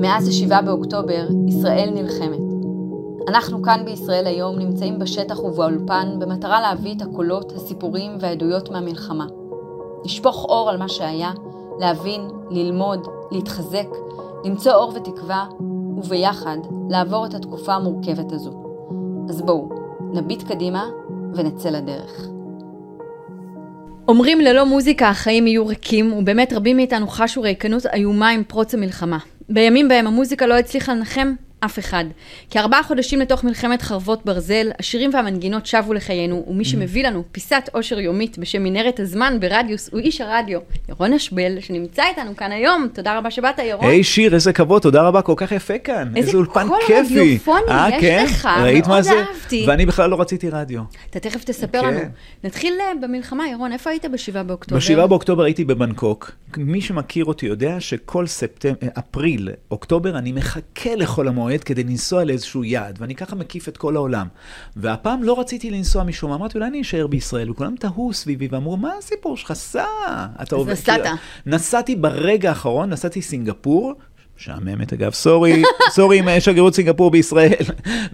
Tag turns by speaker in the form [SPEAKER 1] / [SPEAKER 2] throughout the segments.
[SPEAKER 1] מאז ה-7 באוקטובר, ישראל נלחמת. אנחנו כאן בישראל היום נמצאים בשטח ובאולפן במטרה להביא את הקולות, הסיפורים והעדויות מהמלחמה. לשפוך אור על מה שהיה, להבין, ללמוד, להתחזק, למצוא אור ותקווה, וביחד לעבור את התקופה המורכבת הזו. אז בואו, נביט קדימה ונצא לדרך. אומרים ללא מוזיקה החיים יהיו ריקים, ובאמת רבים מאיתנו חשו ריקנות איומה עם פרוץ המלחמה. בימים בהם המוזיקה לא הצליחה לנחם, אף אחד. כארבעה חודשים לתוך מלחמת חרבות ברזל, השירים והמנגינות שבו לחיינו, ומי שמביא לנו פיסת עושר יומית בשם מנהרת הזמן ברדיוס הוא איש הרדיו, ירון אשבל, שנמצא איתנו כאן היום. תודה רבה שבאת, ירון.
[SPEAKER 2] היי hey, שיר, איזה כבוד, תודה רבה, כל כך יפה כאן. איזה אולפן כיפי.
[SPEAKER 1] איזה קול רדיופוני
[SPEAKER 2] אה,
[SPEAKER 1] יש
[SPEAKER 2] כן?
[SPEAKER 1] לך,
[SPEAKER 2] ראית מה
[SPEAKER 1] מאוד
[SPEAKER 2] זה?
[SPEAKER 1] אהבתי.
[SPEAKER 2] ואני בכלל לא רציתי רדיו.
[SPEAKER 1] אתה תכף תספר
[SPEAKER 2] כן.
[SPEAKER 1] לנו. נתחיל אה, במלחמה, ירון, איפה היית ב-7 באוקטובר?
[SPEAKER 2] ב-7 באוקטובר הייתי בבנקוק. מי שמכיר אותי יודע שכל ספטמבר, אפריל, אוקטובר, אני מחכה לחול המועד כדי לנסוע לאיזשהו יעד, ואני ככה מקיף את כל העולם. והפעם לא רציתי לנסוע משום מה, אמרתי, אולי אני אשאר בישראל, וכולם תהו סביבי ואמרו, מה הסיפור שלך? סע. אתה עובד-
[SPEAKER 1] נסעת.
[SPEAKER 2] כאילו, נסעתי ברגע האחרון, נסעתי סינגפור. משעממת אגב, sorry, sorry עם שגרירות סינגפור בישראל.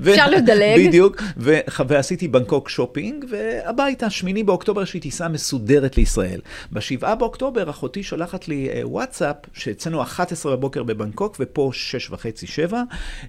[SPEAKER 1] אפשר לדלג.
[SPEAKER 2] בדיוק, ו- ועשיתי בנקוק שופינג, והביתה, שמיני באוקטובר יש לי טיסה מסודרת לישראל. בשבעה באוקטובר אחותי שולחת לי אה, וואטסאפ, שאצלנו 11 בבוקר בבנקוק, ופה שש וחצי, שבע.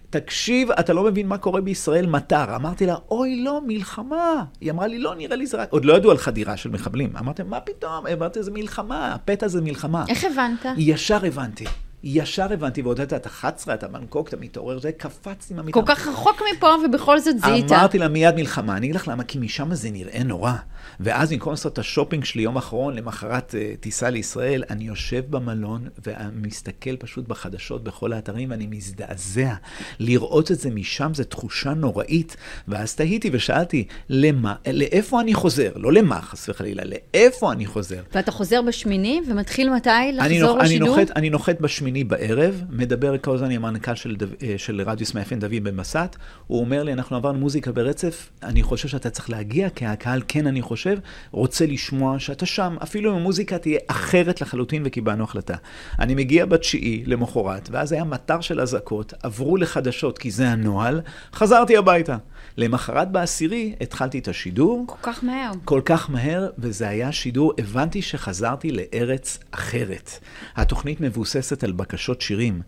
[SPEAKER 2] תקשיב, אתה לא מבין מה קורה בישראל, מטר. אמרתי לה, אוי, לא, מלחמה. היא אמרה לי, לא, נראה לי זה רק... עוד לא ידעו על חדירה של מחבלים. אמרתי, מה פתאום? אמרתי, זה מלחמה, הפתע זה מלחמה.
[SPEAKER 1] איך הבנת?
[SPEAKER 2] ישר הבנתי. ישר הבנתי, ועוד את 11, אתה בנקוק, אתה מתעורר, זה קפצתי מהמיטה.
[SPEAKER 1] כל כך רחוק מפה, ובכל זאת זיהית.
[SPEAKER 2] אמרתי לה מיד מלחמה, אני אגיד לך למה, כי משם זה נראה נורא. ואז במקום לעשות את השופינג שלי יום אחרון, למחרת אה, טיסה לישראל, אני יושב במלון ומסתכל פשוט בחדשות בכל האתרים, ואני מזדעזע. לראות את זה משם זה תחושה נוראית. ואז תהיתי ושאלתי, למה, לאיפה אני חוזר? לא למה, חס וחלילה, לאיפה אני חוזר?
[SPEAKER 1] ואתה חוזר בשמיני, ומתחיל מתי לחזור
[SPEAKER 2] אני,
[SPEAKER 1] לשידור?
[SPEAKER 2] נוחת, אני נוחת בשמיני בערב, מדבר כל הזמן עם המנכ"ל של, אה, של רדיוס מאה FM דוד בסט, הוא אומר לי, אנחנו עברנו מוזיקה ברצף, אני חושב שאתה צריך להגיע, כי הקהל, כן, אני חושב, רוצה לשמוע שאתה שם, אפילו אם המוזיקה תהיה אחרת לחלוטין וקיבלנו החלטה. אני מגיע בתשיעי למחרת, ואז היה מטר של אזעקות, עברו לחדשות, כי זה הנוהל, חזרתי הביתה. למחרת בעשירי התחלתי את השידור,
[SPEAKER 1] כל כך מהר.
[SPEAKER 2] כל כך מהר, וזה היה שידור, הבנתי שחזרתי לארץ אחרת. התוכנית מבוססת על בקשות שירים.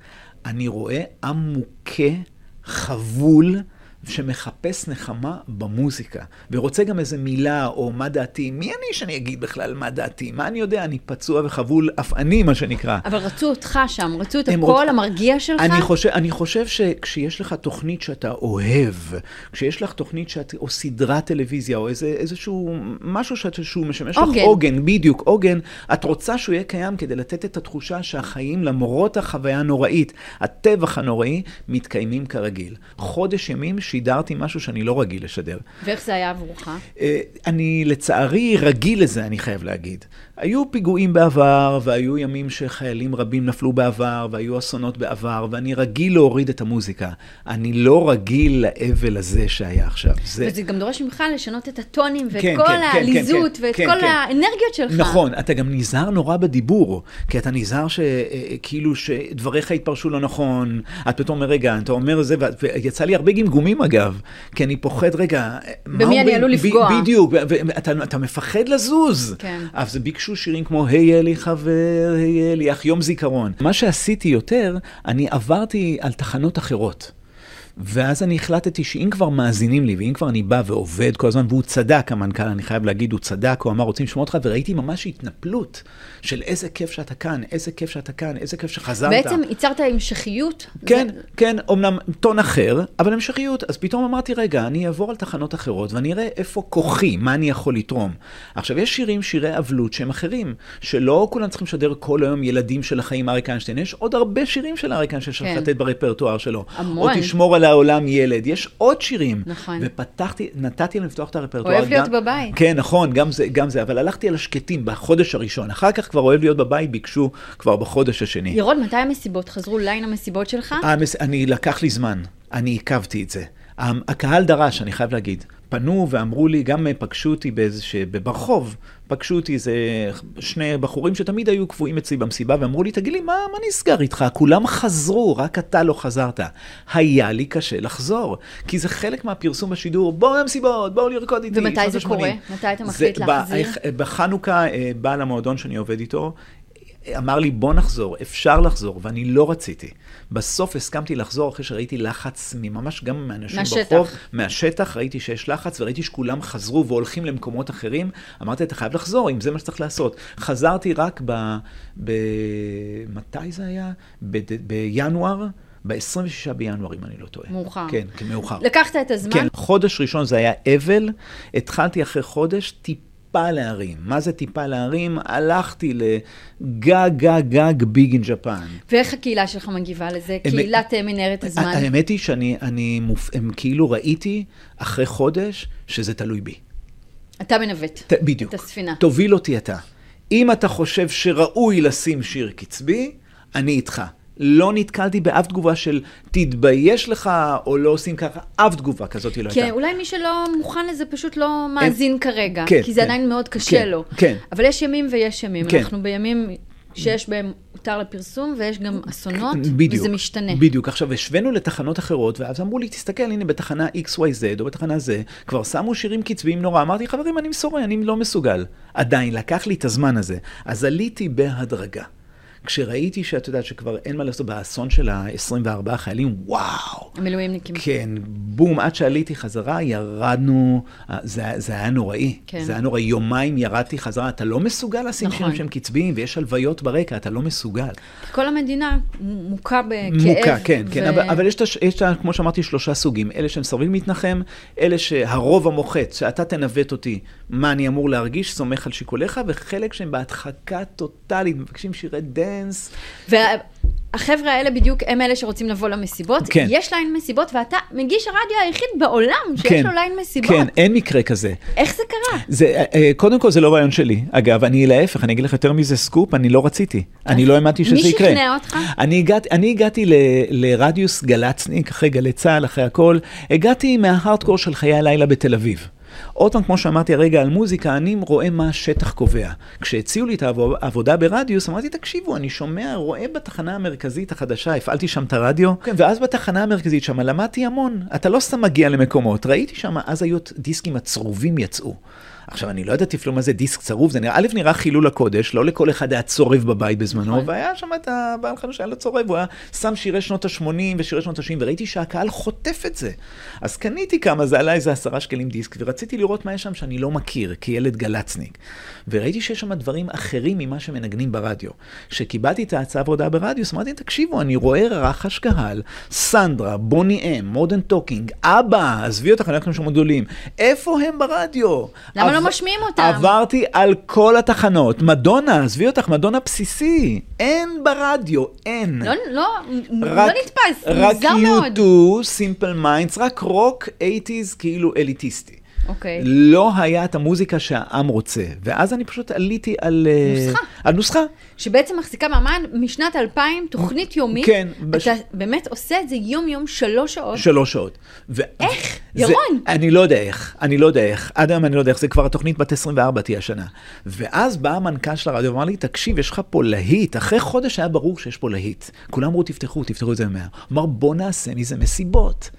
[SPEAKER 2] אני רואה עם מוכה, חבול, שמחפש נחמה במוזיקה, ורוצה גם איזה מילה או מה דעתי. מי אני שאני אגיד בכלל מה דעתי? מה אני יודע? אני פצוע וחבול, אף אני, מה שנקרא.
[SPEAKER 1] אבל רצו אותך שם, רצו את הקול
[SPEAKER 2] רוצ-
[SPEAKER 1] המרגיע שלך.
[SPEAKER 2] אני חושב, אני חושב שכשיש לך תוכנית שאתה אוהב, כשיש לך תוכנית שאת, או סדרת טלוויזיה, או איזה, איזשהו משהו שאת, שהוא משמש לך
[SPEAKER 1] עוגן.
[SPEAKER 2] עוגן, בדיוק, עוגן, את רוצה שהוא יהיה קיים כדי לתת את התחושה שהחיים, למרות החוויה הנוראית, הטבח הנוראי, מתקיימים כרגיל. חודש ימים שידרתי משהו שאני לא רגיל לשדר.
[SPEAKER 1] ואיך זה היה עבורך?
[SPEAKER 2] אה, אני לצערי רגיל לזה, אני חייב להגיד. היו פיגועים בעבר, והיו ימים שחיילים רבים נפלו בעבר, והיו אסונות בעבר, ואני רגיל להוריד את המוזיקה. אני לא רגיל לאבל הזה שהיה עכשיו. זה...
[SPEAKER 1] וזה גם דורש ממך לשנות את הטונים, ואת
[SPEAKER 2] כן,
[SPEAKER 1] כל
[SPEAKER 2] כן, כן,
[SPEAKER 1] העליזות,
[SPEAKER 2] כן,
[SPEAKER 1] ואת
[SPEAKER 2] כן,
[SPEAKER 1] כל
[SPEAKER 2] כן.
[SPEAKER 1] האנרגיות שלך.
[SPEAKER 2] נכון, אתה גם נזהר נורא בדיבור, כי אתה נזהר שכאילו שדבריך התפרשו לא נכון, את פתאום אומר, רגע, אתה אומר זה, ויצא לי הרבה גמגומים אגב, כי אני פוחד, רגע,
[SPEAKER 1] במי אני? עלול לפגוע?
[SPEAKER 2] בדיוק, ואתה אתה מפחד לזוז.
[SPEAKER 1] כן.
[SPEAKER 2] אז ביקשו שירים כמו, היי אלי חבר, היי אלי, אך יום זיכרון. מה שעשיתי יותר, אני עברתי על תחנות אחרות. ואז אני החלטתי שאם כבר מאזינים לי, ואם כבר אני בא ועובד כל הזמן, והוא צדק, המנכ"ל, אני חייב להגיד, הוא צדק, הוא אמר, רוצים לשמוע אותך, וראיתי ממש התנפלות של איזה כיף שאתה כאן, איזה כיף שאתה כאן, איזה כיף שחזרת.
[SPEAKER 1] בעצם ייצרת המשכיות.
[SPEAKER 2] כן,
[SPEAKER 1] זה-
[SPEAKER 2] כן, אמנם טון אחר, אבל המשכיות. אז פתאום אמרתי, רגע, אני אעבור על תחנות אחרות ואני אראה איפה כוחי, מה אני יכול לתרום. עכשיו, יש שירים, שירי אבלות שהם אחרים, שלא כולם צריכים לשדר כל היום ילדים של החיים אריק איינשטיין, יש עוד הרבה שירים של אריק איינשטיין שצריך
[SPEAKER 1] כן.
[SPEAKER 2] לתת ברפרטואר שלו.
[SPEAKER 1] המון.
[SPEAKER 2] או תשמור על העולם ילד, יש עוד שירים.
[SPEAKER 1] נכון.
[SPEAKER 2] ופתחתי, נתתי להם לפתוח את הרפרטואר.
[SPEAKER 1] אוהב להיות
[SPEAKER 2] גם-
[SPEAKER 1] בבית.
[SPEAKER 2] כן, נכון, גם זה, גם זה, אבל הלכתי על השקטים בחודש הראשון. אחר כך כבר אוהב להיות בבית, ביקשו כבר בחודש השני.
[SPEAKER 1] ירון, מתי המסיבות? חזרו ליין המסיבות שלך?
[SPEAKER 2] המס... אני, לקח לי זמן, אני עיכבתי את זה. הקהל דרש, אני חייב להגיד. פנו ואמרו לי, גם פגשו אותי באיזה, ברחוב, פגשו אותי איזה שני בחורים שתמיד היו קבועים אצלי במסיבה, ואמרו לי, תגיד לי, מה, מה נסגר איתך? כולם חזרו, רק אתה לא חזרת. היה לי קשה לחזור, כי זה חלק מהפרסום בשידור, בואו למסיבות, בואו לרקוד איתי.
[SPEAKER 1] ומתי זה קורה? מתי אתה מחליט להחזיר?
[SPEAKER 2] בחנוכה, אה, בעל המועדון שאני עובד איתו, אמר לי, בוא נחזור, אפשר לחזור, ואני לא רציתי. בסוף הסכמתי לחזור אחרי שראיתי לחץ ממש גם מאנשים מהשטח. ברחוב, מהשטח, ראיתי שיש לחץ, וראיתי שכולם חזרו והולכים למקומות אחרים. אמרתי, אתה חייב לחזור, אם זה מה שצריך לעשות. חזרתי רק ב... ב... מתי זה היה? ב... בינואר. ב-26 בינואר, אם אני לא טועה.
[SPEAKER 1] מאוחר.
[SPEAKER 2] כן, כן, מאוחר.
[SPEAKER 1] לקחת את הזמן?
[SPEAKER 2] כן, חודש ראשון זה היה אבל, התחלתי אחרי חודש, טיפ... טיפה להרים. מה זה טיפה להרים? הלכתי לגג, גג, גג ביג אין ג'פן.
[SPEAKER 1] ואיך הקהילה שלך מגיבה לזה? הם... קהילת מנהרת הזמן.
[SPEAKER 2] האמת היא שאני אני מופ... הם כאילו ראיתי אחרי חודש שזה תלוי בי.
[SPEAKER 1] אתה מנווט.
[SPEAKER 2] ת... בדיוק.
[SPEAKER 1] את הספינה.
[SPEAKER 2] תוביל אותי אתה. אם אתה חושב שראוי לשים שיר קצבי, אני איתך. לא נתקלתי באף תגובה של תתבייש לך, או לא עושים ככה, אף תגובה כזאת לא
[SPEAKER 1] כן, הייתה. כן, אולי מי שלא מוכן לזה פשוט לא מאזין אין... כרגע,
[SPEAKER 2] כן,
[SPEAKER 1] כי זה
[SPEAKER 2] כן,
[SPEAKER 1] עדיין מאוד קשה
[SPEAKER 2] כן,
[SPEAKER 1] לו.
[SPEAKER 2] כן.
[SPEAKER 1] אבל יש ימים ויש ימים.
[SPEAKER 2] כן.
[SPEAKER 1] אנחנו בימים שיש בהם הותר לפרסום, ויש גם אסונות,
[SPEAKER 2] בדיוק,
[SPEAKER 1] וזה משתנה.
[SPEAKER 2] בדיוק. עכשיו, השווינו לתחנות אחרות, ואז אמרו לי, תסתכל, הנה, בתחנה XYZ, או בתחנה Z, כבר שמו שירים קצביים נורא. אמרתי, חברים, אני מסורה, אני לא מסוגל. עדיין, לקח לי את הזמן הזה. אז עליתי בהדרגה. כשראיתי שאת יודעת שכבר אין מה לעשות באסון של ה-24 חיילים, וואו.
[SPEAKER 1] המילואימניקים.
[SPEAKER 2] כן, בום, עד שעליתי חזרה, ירדנו, זה, זה היה נוראי.
[SPEAKER 1] כן.
[SPEAKER 2] זה היה נוראי, יומיים ירדתי חזרה, אתה לא מסוגל לשים נכון. שירים שהם קצביים, ויש הלוויות ברקע, אתה לא מסוגל.
[SPEAKER 1] כל המדינה מוכה בכאב.
[SPEAKER 2] מוכה, כן, ו... כן, אבל, אבל יש, יש, כמו שאמרתי, שלושה סוגים. אלה שהם מסרבים להתנחם, אלה שהרוב המוחץ, שאתה תנווט אותי, מה אני אמור להרגיש, סומך על שיקוליך, וחלק שהם בהדחקה טוטאלית, מבקשים שירי dance.
[SPEAKER 1] dance. והחבר'ה האלה בדיוק הם אלה שרוצים לבוא למסיבות.
[SPEAKER 2] כן.
[SPEAKER 1] יש line מסיבות, ואתה מגיש הרדיו היחיד בעולם שיש כן, לו line מסיבות.
[SPEAKER 2] כן, אין מקרה כזה.
[SPEAKER 1] איך זה קרה?
[SPEAKER 2] זה, אה, אה, קודם כל, זה לא רעיון שלי. אגב, אני להפך, אני אגיד לך יותר מזה סקופ, אני לא רציתי. אני לא האמנתי שזה יקרה.
[SPEAKER 1] מי שכנע אותך?
[SPEAKER 2] אני הגעתי, אני הגעתי ל, לרדיוס גלצניק, אחרי גלי צה"ל, אחרי הכל. הגעתי מההארדקור של חיי הלילה בתל אביב. עוד פעם, כמו שאמרתי הרגע על מוזיקה, אני רואה מה השטח קובע. כשהציעו לי את העבודה ברדיוס, אמרתי, תקשיבו, אני שומע, רואה בתחנה המרכזית החדשה, הפעלתי שם את הרדיו, כן, ואז בתחנה המרכזית שם למדתי המון. אתה לא סתם מגיע למקומות, ראיתי שם, אז היו דיסקים הצרובים יצאו. עכשיו, אני לא ידעתי אפילו מה זה דיסק צרוב, זה נראה, א', נראה חילול הקודש, לא לכל אחד היה צורב בבית בזמנו, נכון. והיה שם את הבעל חנות שהיה לו צורב, הוא היה שם שירי שנות ה-80 ושירי שנות ה-90, וראיתי שהקהל חוטף את זה. אז קניתי כמה, זה עלה איזה עשרה שקלים דיסק, ורציתי לראות מה יש שם שאני לא מכיר, כילד גלצניק. וראיתי שיש שם דברים אחרים ממה שמנגנים ברדיו. כשקיבלתי את ההצעה עבודה ברדיו, אמרתי, תקשיבו, אני רואה רחש קהל, סנדרה, בוני אם, מודרן טוקינג, אבא, עזבי אותך, אנחנו שם גדולים. איפה הם ברדיו?
[SPEAKER 1] למה לא משמיעים אותם?
[SPEAKER 2] עברתי על כל התחנות. מדונה, עזבי אותך, מדונה בסיסי. אין ברדיו, אין.
[SPEAKER 1] לא, לא, לא נתפס, מוזר מאוד.
[SPEAKER 2] רק U2, Simple Minds, רק רוק 80's כאילו אליטיסטי.
[SPEAKER 1] אוקיי.
[SPEAKER 2] לא היה את המוזיקה שהעם רוצה. ואז אני פשוט עליתי על...
[SPEAKER 1] אה, נוסחה.
[SPEAKER 2] על נוסחה.
[SPEAKER 1] שבעצם מחזיקה מעמד משנת 2000, תוכנית יומית.
[SPEAKER 2] כן.
[SPEAKER 1] בש... אתה באמת עושה את זה יום-יום, שלוש שעות.
[SPEAKER 2] שלוש שעות.
[SPEAKER 1] ו... איך? זה... ירון.
[SPEAKER 2] אני לא יודע איך, אני לא יודע איך. עד היום אני לא יודע איך, זה כבר התוכנית בת 24 תהיה השנה. ואז בא המנכ"ל של הרדיו ואמר לי, תקשיב, יש לך פה להיט. אחרי חודש היה ברור שיש פה להיט. כולם אמרו, תפתחו, תפתחו את זה. הוא אמר, בוא נעשה מזה מסיבות.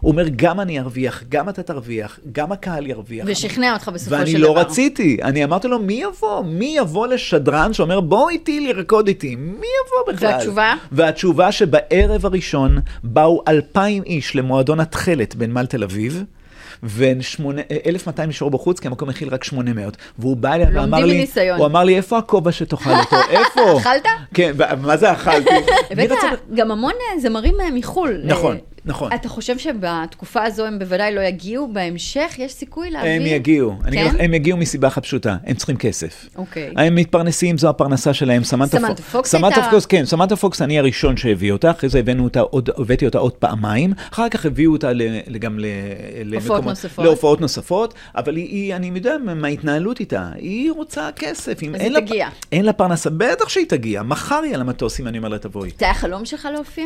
[SPEAKER 2] הוא אומר, גם אני ארוויח, גם אתה תרוויח, גם הקהל ירוויח.
[SPEAKER 1] ושכנע אותך בסופו של דבר.
[SPEAKER 2] ואני לא רציתי. אני אמרתי לו, מי יבוא? מי יבוא לשדרן שאומר, בוא איתי לרקוד איתי? מי יבוא בכלל?
[SPEAKER 1] והתשובה?
[SPEAKER 2] והתשובה שבערב הראשון באו אלפיים איש למועדון התכלת בנמל תל אביב. ו-1,200 נשארו בחוץ, כי המקום מכיל רק 800. והוא בא אליי ואמר לי,
[SPEAKER 1] מניסיון.
[SPEAKER 2] הוא אמר לי, איפה הכובע שתאכל אותו? איפה?
[SPEAKER 1] אכלת?
[SPEAKER 2] כן, מה זה אכלתי?
[SPEAKER 1] הבאת גם המון אה, זמרים אה, מחו"ל.
[SPEAKER 2] נכון. נכון.
[SPEAKER 1] אתה חושב שבתקופה הזו הם בוודאי לא יגיעו? בהמשך יש סיכוי להביא?
[SPEAKER 2] הם יגיעו.
[SPEAKER 1] כן?
[SPEAKER 2] לך, הם יגיעו מסיבה אחת פשוטה, הם צריכים כסף.
[SPEAKER 1] אוקיי.
[SPEAKER 2] הם מתפרנסים, זו הפרנסה שלהם.
[SPEAKER 1] סמנטה פוקס הייתה?
[SPEAKER 2] סמנטה פוקס, כן, סמנטה פוקס אני הראשון שהביא אותה, אחרי זה הבאנו אותה עוד, הבאתי אותה עוד פעמיים, אחר כך הביאו אותה גם
[SPEAKER 1] להופעות נוספות.
[SPEAKER 2] אבל היא, היא אני יודע מההתנהלות איתה, היא רוצה כסף.
[SPEAKER 1] אז היא תגיע.
[SPEAKER 2] אין לה פרנסה, בטח שהיא תגיע, מחר היא על המטוס, אם אני אומר לה תבואי.
[SPEAKER 1] זה היה חלום שלך להופיע?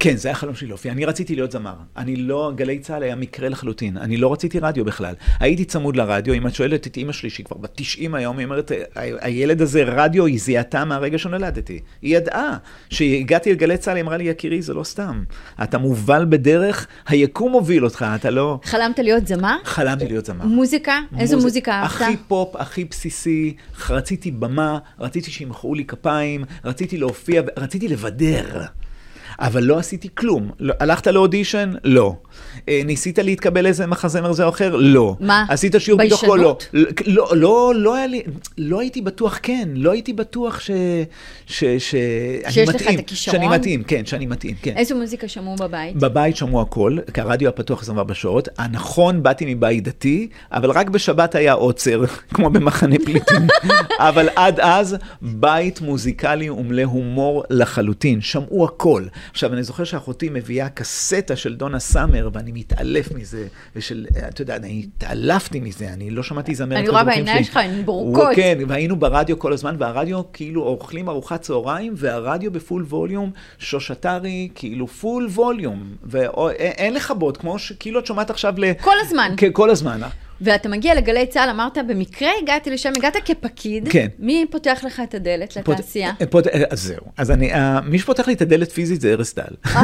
[SPEAKER 2] כן, זה היה חלום שלי להופיע. אני רציתי להיות זמר. אני לא, גלי צה"ל היה מקרה לחלוטין. אני לא רציתי רדיו בכלל. הייתי צמוד לרדיו, אם את שואלת את אימא שלי, שהיא כבר בת 90 היום, היא אומרת, הילד הזה רדיו, היא זיהתה מהרגע שנולדתי. היא ידעה. כשהגעתי לגלי צה"ל, היא אמרה לי, יקירי, זה לא סתם. אתה מובל בדרך, היקום מוביל אותך, אתה לא...
[SPEAKER 1] חלמת להיות זמר?
[SPEAKER 2] חלמתי להיות זמר.
[SPEAKER 1] מוזיקה? איזו
[SPEAKER 2] מוז-
[SPEAKER 1] מוזיקה אהבת?
[SPEAKER 2] הכי פופ, הכי בסיסי, רציתי במה, רציתי שימחאו לי כפיים, רציתי להופיע, רציתי לבדר. אבל לא עשיתי כלום. לא, הלכת לאודישן? לא. אה, ניסית להתקבל לאיזה מחזמר זה או אחר? לא.
[SPEAKER 1] מה?
[SPEAKER 2] עשית שיעור פיתוח קול? לא. לא, לא, לא היה לי, לא הייתי בטוח כן, לא הייתי בטוח ש... ש... ש...
[SPEAKER 1] שיש
[SPEAKER 2] אני
[SPEAKER 1] לך
[SPEAKER 2] מתאים,
[SPEAKER 1] את הכישרון?
[SPEAKER 2] שאני מתאים, כן, שאני מתאים, כן.
[SPEAKER 1] איזו מוזיקה שמעו בבית?
[SPEAKER 2] בבית שמעו הכל, כי הרדיו היה פתוח 24 שעות. הנכון, באתי מבית דתי, אבל רק בשבת היה עוצר, כמו במחנה פליטים. אבל עד אז, בית מוזיקלי ומלא הומור לחלוטין. שמעו הכל. עכשיו, אני זוכר שאחותי מביאה קסטה של דונה סאמר, ואני מתעלף מזה, ושל, אתה יודע, אני התעלפתי מזה, אני לא שמעתי זמרת
[SPEAKER 1] אני רואה בעיניים. שלך, הן ברוקות.
[SPEAKER 2] כן, והיינו ברדיו כל הזמן, והרדיו כאילו אוכלים ארוחת צהריים, והרדיו בפול ווליום, שוש עטרי, כאילו פול ווליום, ואין לכבות, כמו שכאילו את שומעת עכשיו ל...
[SPEAKER 1] כל הזמן.
[SPEAKER 2] כן, כל הזמן.
[SPEAKER 1] ואתה מגיע לגלי צה"ל, אמרת, במקרה הגעתי לשם, הגעת כפקיד.
[SPEAKER 2] כן.
[SPEAKER 1] מי פותח לך את הדלת
[SPEAKER 2] פות-
[SPEAKER 1] לתעשייה?
[SPEAKER 2] פות- אז זהו. אז אני, אה, מי שפותח לי את הדלת פיזית זה ארז טל.
[SPEAKER 1] אה,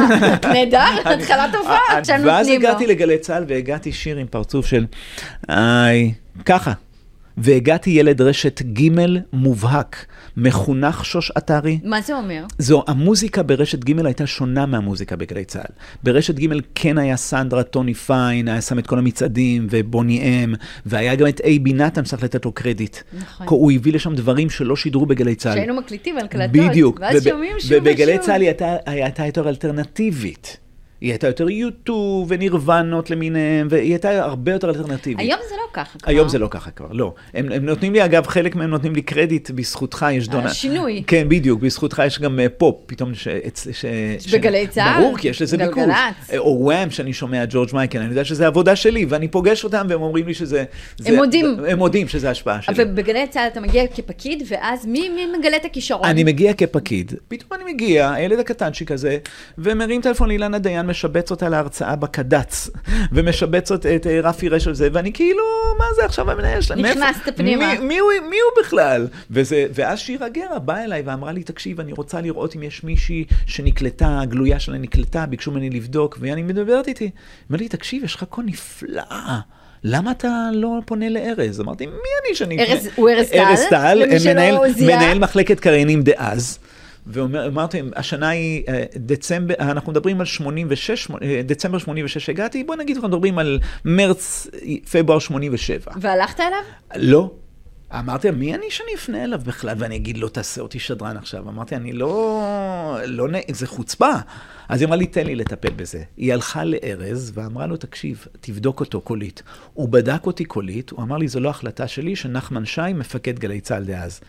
[SPEAKER 1] נהדר, התחלה טובה,
[SPEAKER 2] אה, ואז
[SPEAKER 1] נותנים לו.
[SPEAKER 2] הגעתי לגלי צה"ל והגעתי שיר עם פרצוף של איי, ככה. והגעתי ילד רשת ג' מובהק, מחונך שוש עטרי.
[SPEAKER 1] מה זה אומר?
[SPEAKER 2] זו, המוזיקה ברשת ג' הייתה שונה מהמוזיקה בגלי צה"ל. ברשת ג' כן היה סנדרה, טוני פיין, היה שם את כל המצעדים, ובוני אם, והיה גם את אייבי נתן, צריך לתת לו קרדיט.
[SPEAKER 1] נכון.
[SPEAKER 2] הוא הביא לשם דברים שלא שידרו בגלי צה"ל.
[SPEAKER 1] שהיינו מקליטים על קלטות.
[SPEAKER 2] בדיוק.
[SPEAKER 1] ואז שומעים שוב ושוב.
[SPEAKER 2] ובגלי צה"ל היא הייתה יותר אלטרנטיבית. היא הייתה יותר יוטיוב ונירוונים למיניהם, והיא הייתה הרבה יותר אלטרנטיבית.
[SPEAKER 1] היום זה לא ככה כבר.
[SPEAKER 2] היום זה לא ככה כבר, לא. הם, הם נותנים לי, אגב, חלק מהם נותנים לי קרדיט, בזכותך יש דונה.
[SPEAKER 1] השינוי.
[SPEAKER 2] כן, בדיוק, בזכותך יש גם אה, פופ, פתאום ש... ש, ש ש-
[SPEAKER 1] בגלי צה"ל?
[SPEAKER 2] ברור, כי יש לזה
[SPEAKER 1] גלגלצ.
[SPEAKER 2] ביקוש. אה, או וואם, שאני שומע ג'ורג' מייקל, אני יודע שזה עבודה שלי, ואני פוגש אותם והם אומרים לי שזה... זה-
[SPEAKER 1] מודים.
[SPEAKER 2] הם מודים שזה השפעה שלי.
[SPEAKER 1] ובגלי צה"ל אתה מגיע כפקיד, ואז מי מי מגלה את הכישרון?
[SPEAKER 2] אני מגיע כפקיד, פתאום אני מגיע, הילד הקטנצ'יק הזה, ומרים טלפון לאילנה דיין, משבץ אותה להרצאה בקד"צ, ומשבץ אות- את אה, רפי רשל זה, ואני כאילו, מה זה עכשיו המנהל שלהם?
[SPEAKER 1] נכנסת פנימה.
[SPEAKER 2] מי, מי, הוא, מי הוא בכלל? וזה, ואז שירה גרה באה אליי ואמרה לי, תקשיב, אני רוצה לראות אם יש מישהי שנקלטה, הגלויה שלה נקלטה, ביקשו ממני לבדוק, ואני מדברת איתי. היא אומרת לי, תקשיב, יש לך קול נפלא. למה אתה לא פונה לארז? אמרתי, מי אני שאני...
[SPEAKER 1] ארז- הוא ארז טל?
[SPEAKER 2] ארז טל? מנהל מחלקת קריינים דאז. ואמרתי, השנה היא אה, דצמבר, אנחנו מדברים על 86, אה, דצמבר 86 הגעתי, בוא נגיד אנחנו מדברים על מרץ, פברואר 87.
[SPEAKER 1] והלכת אליו?
[SPEAKER 2] לא. אמרתי, מי אני שאני אפנה אליו בכלל, ואני אגיד לו, תעשה אותי שדרן עכשיו. אמרתי, אני לא... לא נ... זה חוצפה. אז היא אמרה לי, תן לי לטפל בזה. היא הלכה לארז ואמרה לו, תקשיב, תבדוק אותו קולית. הוא בדק אותי קולית, הוא אמר לי, זו לא החלטה שלי, שנחמן שי, מפקד גלי צה"ל דאז.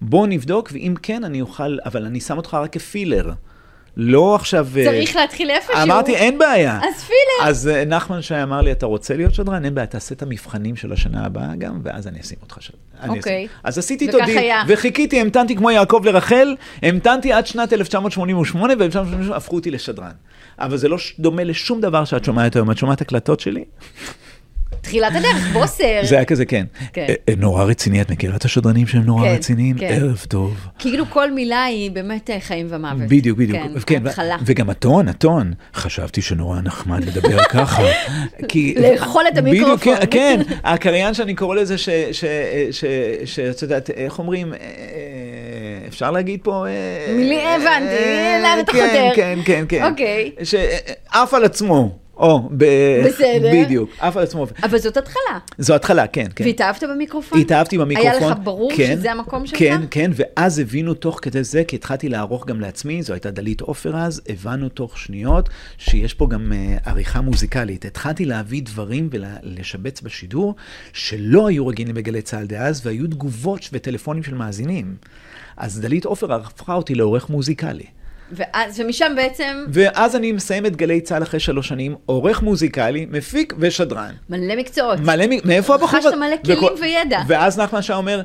[SPEAKER 2] בוא נבדוק, ואם כן, אני אוכל, אבל אני שם אותך רק כפילר. לא עכשיו... אה,
[SPEAKER 1] צריך להתחיל איפשהו.
[SPEAKER 2] אמרתי, אין בעיה.
[SPEAKER 1] אז פילר.
[SPEAKER 2] אז אה, נחמן שי אמר לי, אתה רוצה להיות שדרן? אין בעיה, תעשה את המבחנים של השנה הבאה גם, ואז אני אשים אותך שדרן.
[SPEAKER 1] אוקיי.
[SPEAKER 2] אז עשיתי
[SPEAKER 1] היה.
[SPEAKER 2] וחיכיתי, המתנתי כמו יעקב לרחל, המתנתי עד שנת 1988, וב-1988 הפכו אותי לשדרן. אבל זה לא דומה לשום דבר שאת שומעת היום. את שומעת הקלטות שלי?
[SPEAKER 1] תחילת הדרך, בוסר.
[SPEAKER 2] זה היה כזה, כן.
[SPEAKER 1] כן.
[SPEAKER 2] אה, אה, נורא רציני, את מכירה את השדרנים שהם נורא
[SPEAKER 1] כן,
[SPEAKER 2] רציניים?
[SPEAKER 1] כן.
[SPEAKER 2] ערב טוב.
[SPEAKER 1] כאילו כל מילה היא באמת אה, חיים ומוות.
[SPEAKER 2] בדיוק, בדיוק.
[SPEAKER 1] כן,
[SPEAKER 2] כן, ו-
[SPEAKER 1] התחלה.
[SPEAKER 2] וגם הטון, הטון. חשבתי שנורא נחמד לדבר ככה. כי...
[SPEAKER 1] לאכול את
[SPEAKER 2] בדיוק,
[SPEAKER 1] המיקרופון.
[SPEAKER 2] כן, כן, הקריין שאני קורא לזה, שאת יודעת, איך אומרים, אפשר להגיד פה...
[SPEAKER 1] מילי, הבנתי, לאן אתה
[SPEAKER 2] כן,
[SPEAKER 1] חותר?
[SPEAKER 2] כן, כן, כן.
[SPEAKER 1] אוקיי.
[SPEAKER 2] שעף על עצמו. או, ב-
[SPEAKER 1] בסדר.
[SPEAKER 2] בדיוק, עף על עצמו.
[SPEAKER 1] אבל זאת התחלה.
[SPEAKER 2] זו התחלה, כן, כן.
[SPEAKER 1] והתאהבת במיקרופון?
[SPEAKER 2] התאהבתי במיקרופון.
[SPEAKER 1] היה לך ברור
[SPEAKER 2] כן,
[SPEAKER 1] שזה המקום שלך?
[SPEAKER 2] כן, כן, ואז הבינו תוך כדי זה, כי התחלתי לערוך גם לעצמי, זו הייתה דלית עופר אז, הבנו תוך שניות שיש פה גם uh, עריכה מוזיקלית. התחלתי להביא דברים ולשבץ בשידור שלא היו רגילים בגלי צה"ל דאז, והיו תגובות וטלפונים של מאזינים. אז דלית עופר הפכה אותי לעורך מוזיקלי.
[SPEAKER 1] ואז, ומשם בעצם
[SPEAKER 2] ואז אני מסיים את גלי צה"ל אחרי שלוש שנים, עורך מוזיקלי, מפיק ושדרן.
[SPEAKER 1] מלא מקצועות.
[SPEAKER 2] מלא, מאיפה הבחור?
[SPEAKER 1] רכשת מלא כלים
[SPEAKER 2] וכל-
[SPEAKER 1] וידע.
[SPEAKER 2] ואז נחמן שי אומר,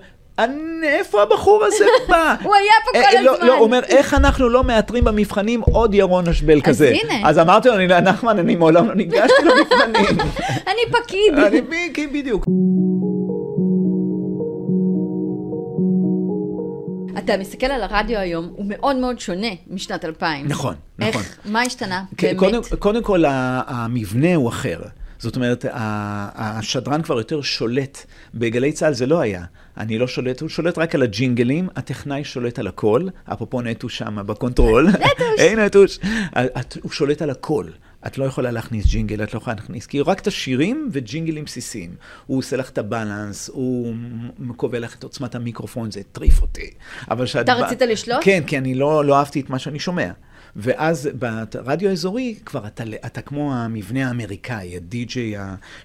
[SPEAKER 2] איפה הבחור הזה בא?
[SPEAKER 1] הוא היה פה
[SPEAKER 2] אה,
[SPEAKER 1] כל
[SPEAKER 2] לא,
[SPEAKER 1] הזמן.
[SPEAKER 2] לא, הוא אומר, איך אנחנו לא מאתרים במבחנים עוד ירון אשבל כזה?
[SPEAKER 1] הנה.
[SPEAKER 2] אז אמרתי לו, "אני- נחמן, אני מעולם לא ניגשתי למבחנים.
[SPEAKER 1] אני פקיד.
[SPEAKER 2] אני ב- כן, בדיוק.
[SPEAKER 1] אתה מסתכל על הרדיו היום, הוא מאוד מאוד שונה משנת 2000.
[SPEAKER 2] נכון,
[SPEAKER 1] איך,
[SPEAKER 2] נכון.
[SPEAKER 1] מה השתנה?
[SPEAKER 2] כן,
[SPEAKER 1] באמת.
[SPEAKER 2] קודם, קודם כל, המבנה הוא אחר. זאת אומרת, השדרן כבר יותר שולט. בגלי צה"ל זה לא היה. אני לא שולט, הוא שולט רק על הג'ינגלים, הטכנאי שולט על הכל, אפרופו נטוש שם בקונטרול. נטוש. היי נטוש. הוא שולט על הכל. את לא יכולה להכניס ג'ינגל, את לא יכולה להכניס, כי רק את השירים וג'ינגלים בסיסיים. הוא עושה לך את הבלנס, הוא קובע לך את עוצמת המיקרופון, זה הטריף אותי. אבל שאת
[SPEAKER 1] אתה רצית לשלוט?
[SPEAKER 2] כן, כי אני לא, לא אהבתי את מה שאני שומע. ואז ברדיו האזורי כבר אתה, אתה כמו המבנה האמריקאי, הדי-ג'יי,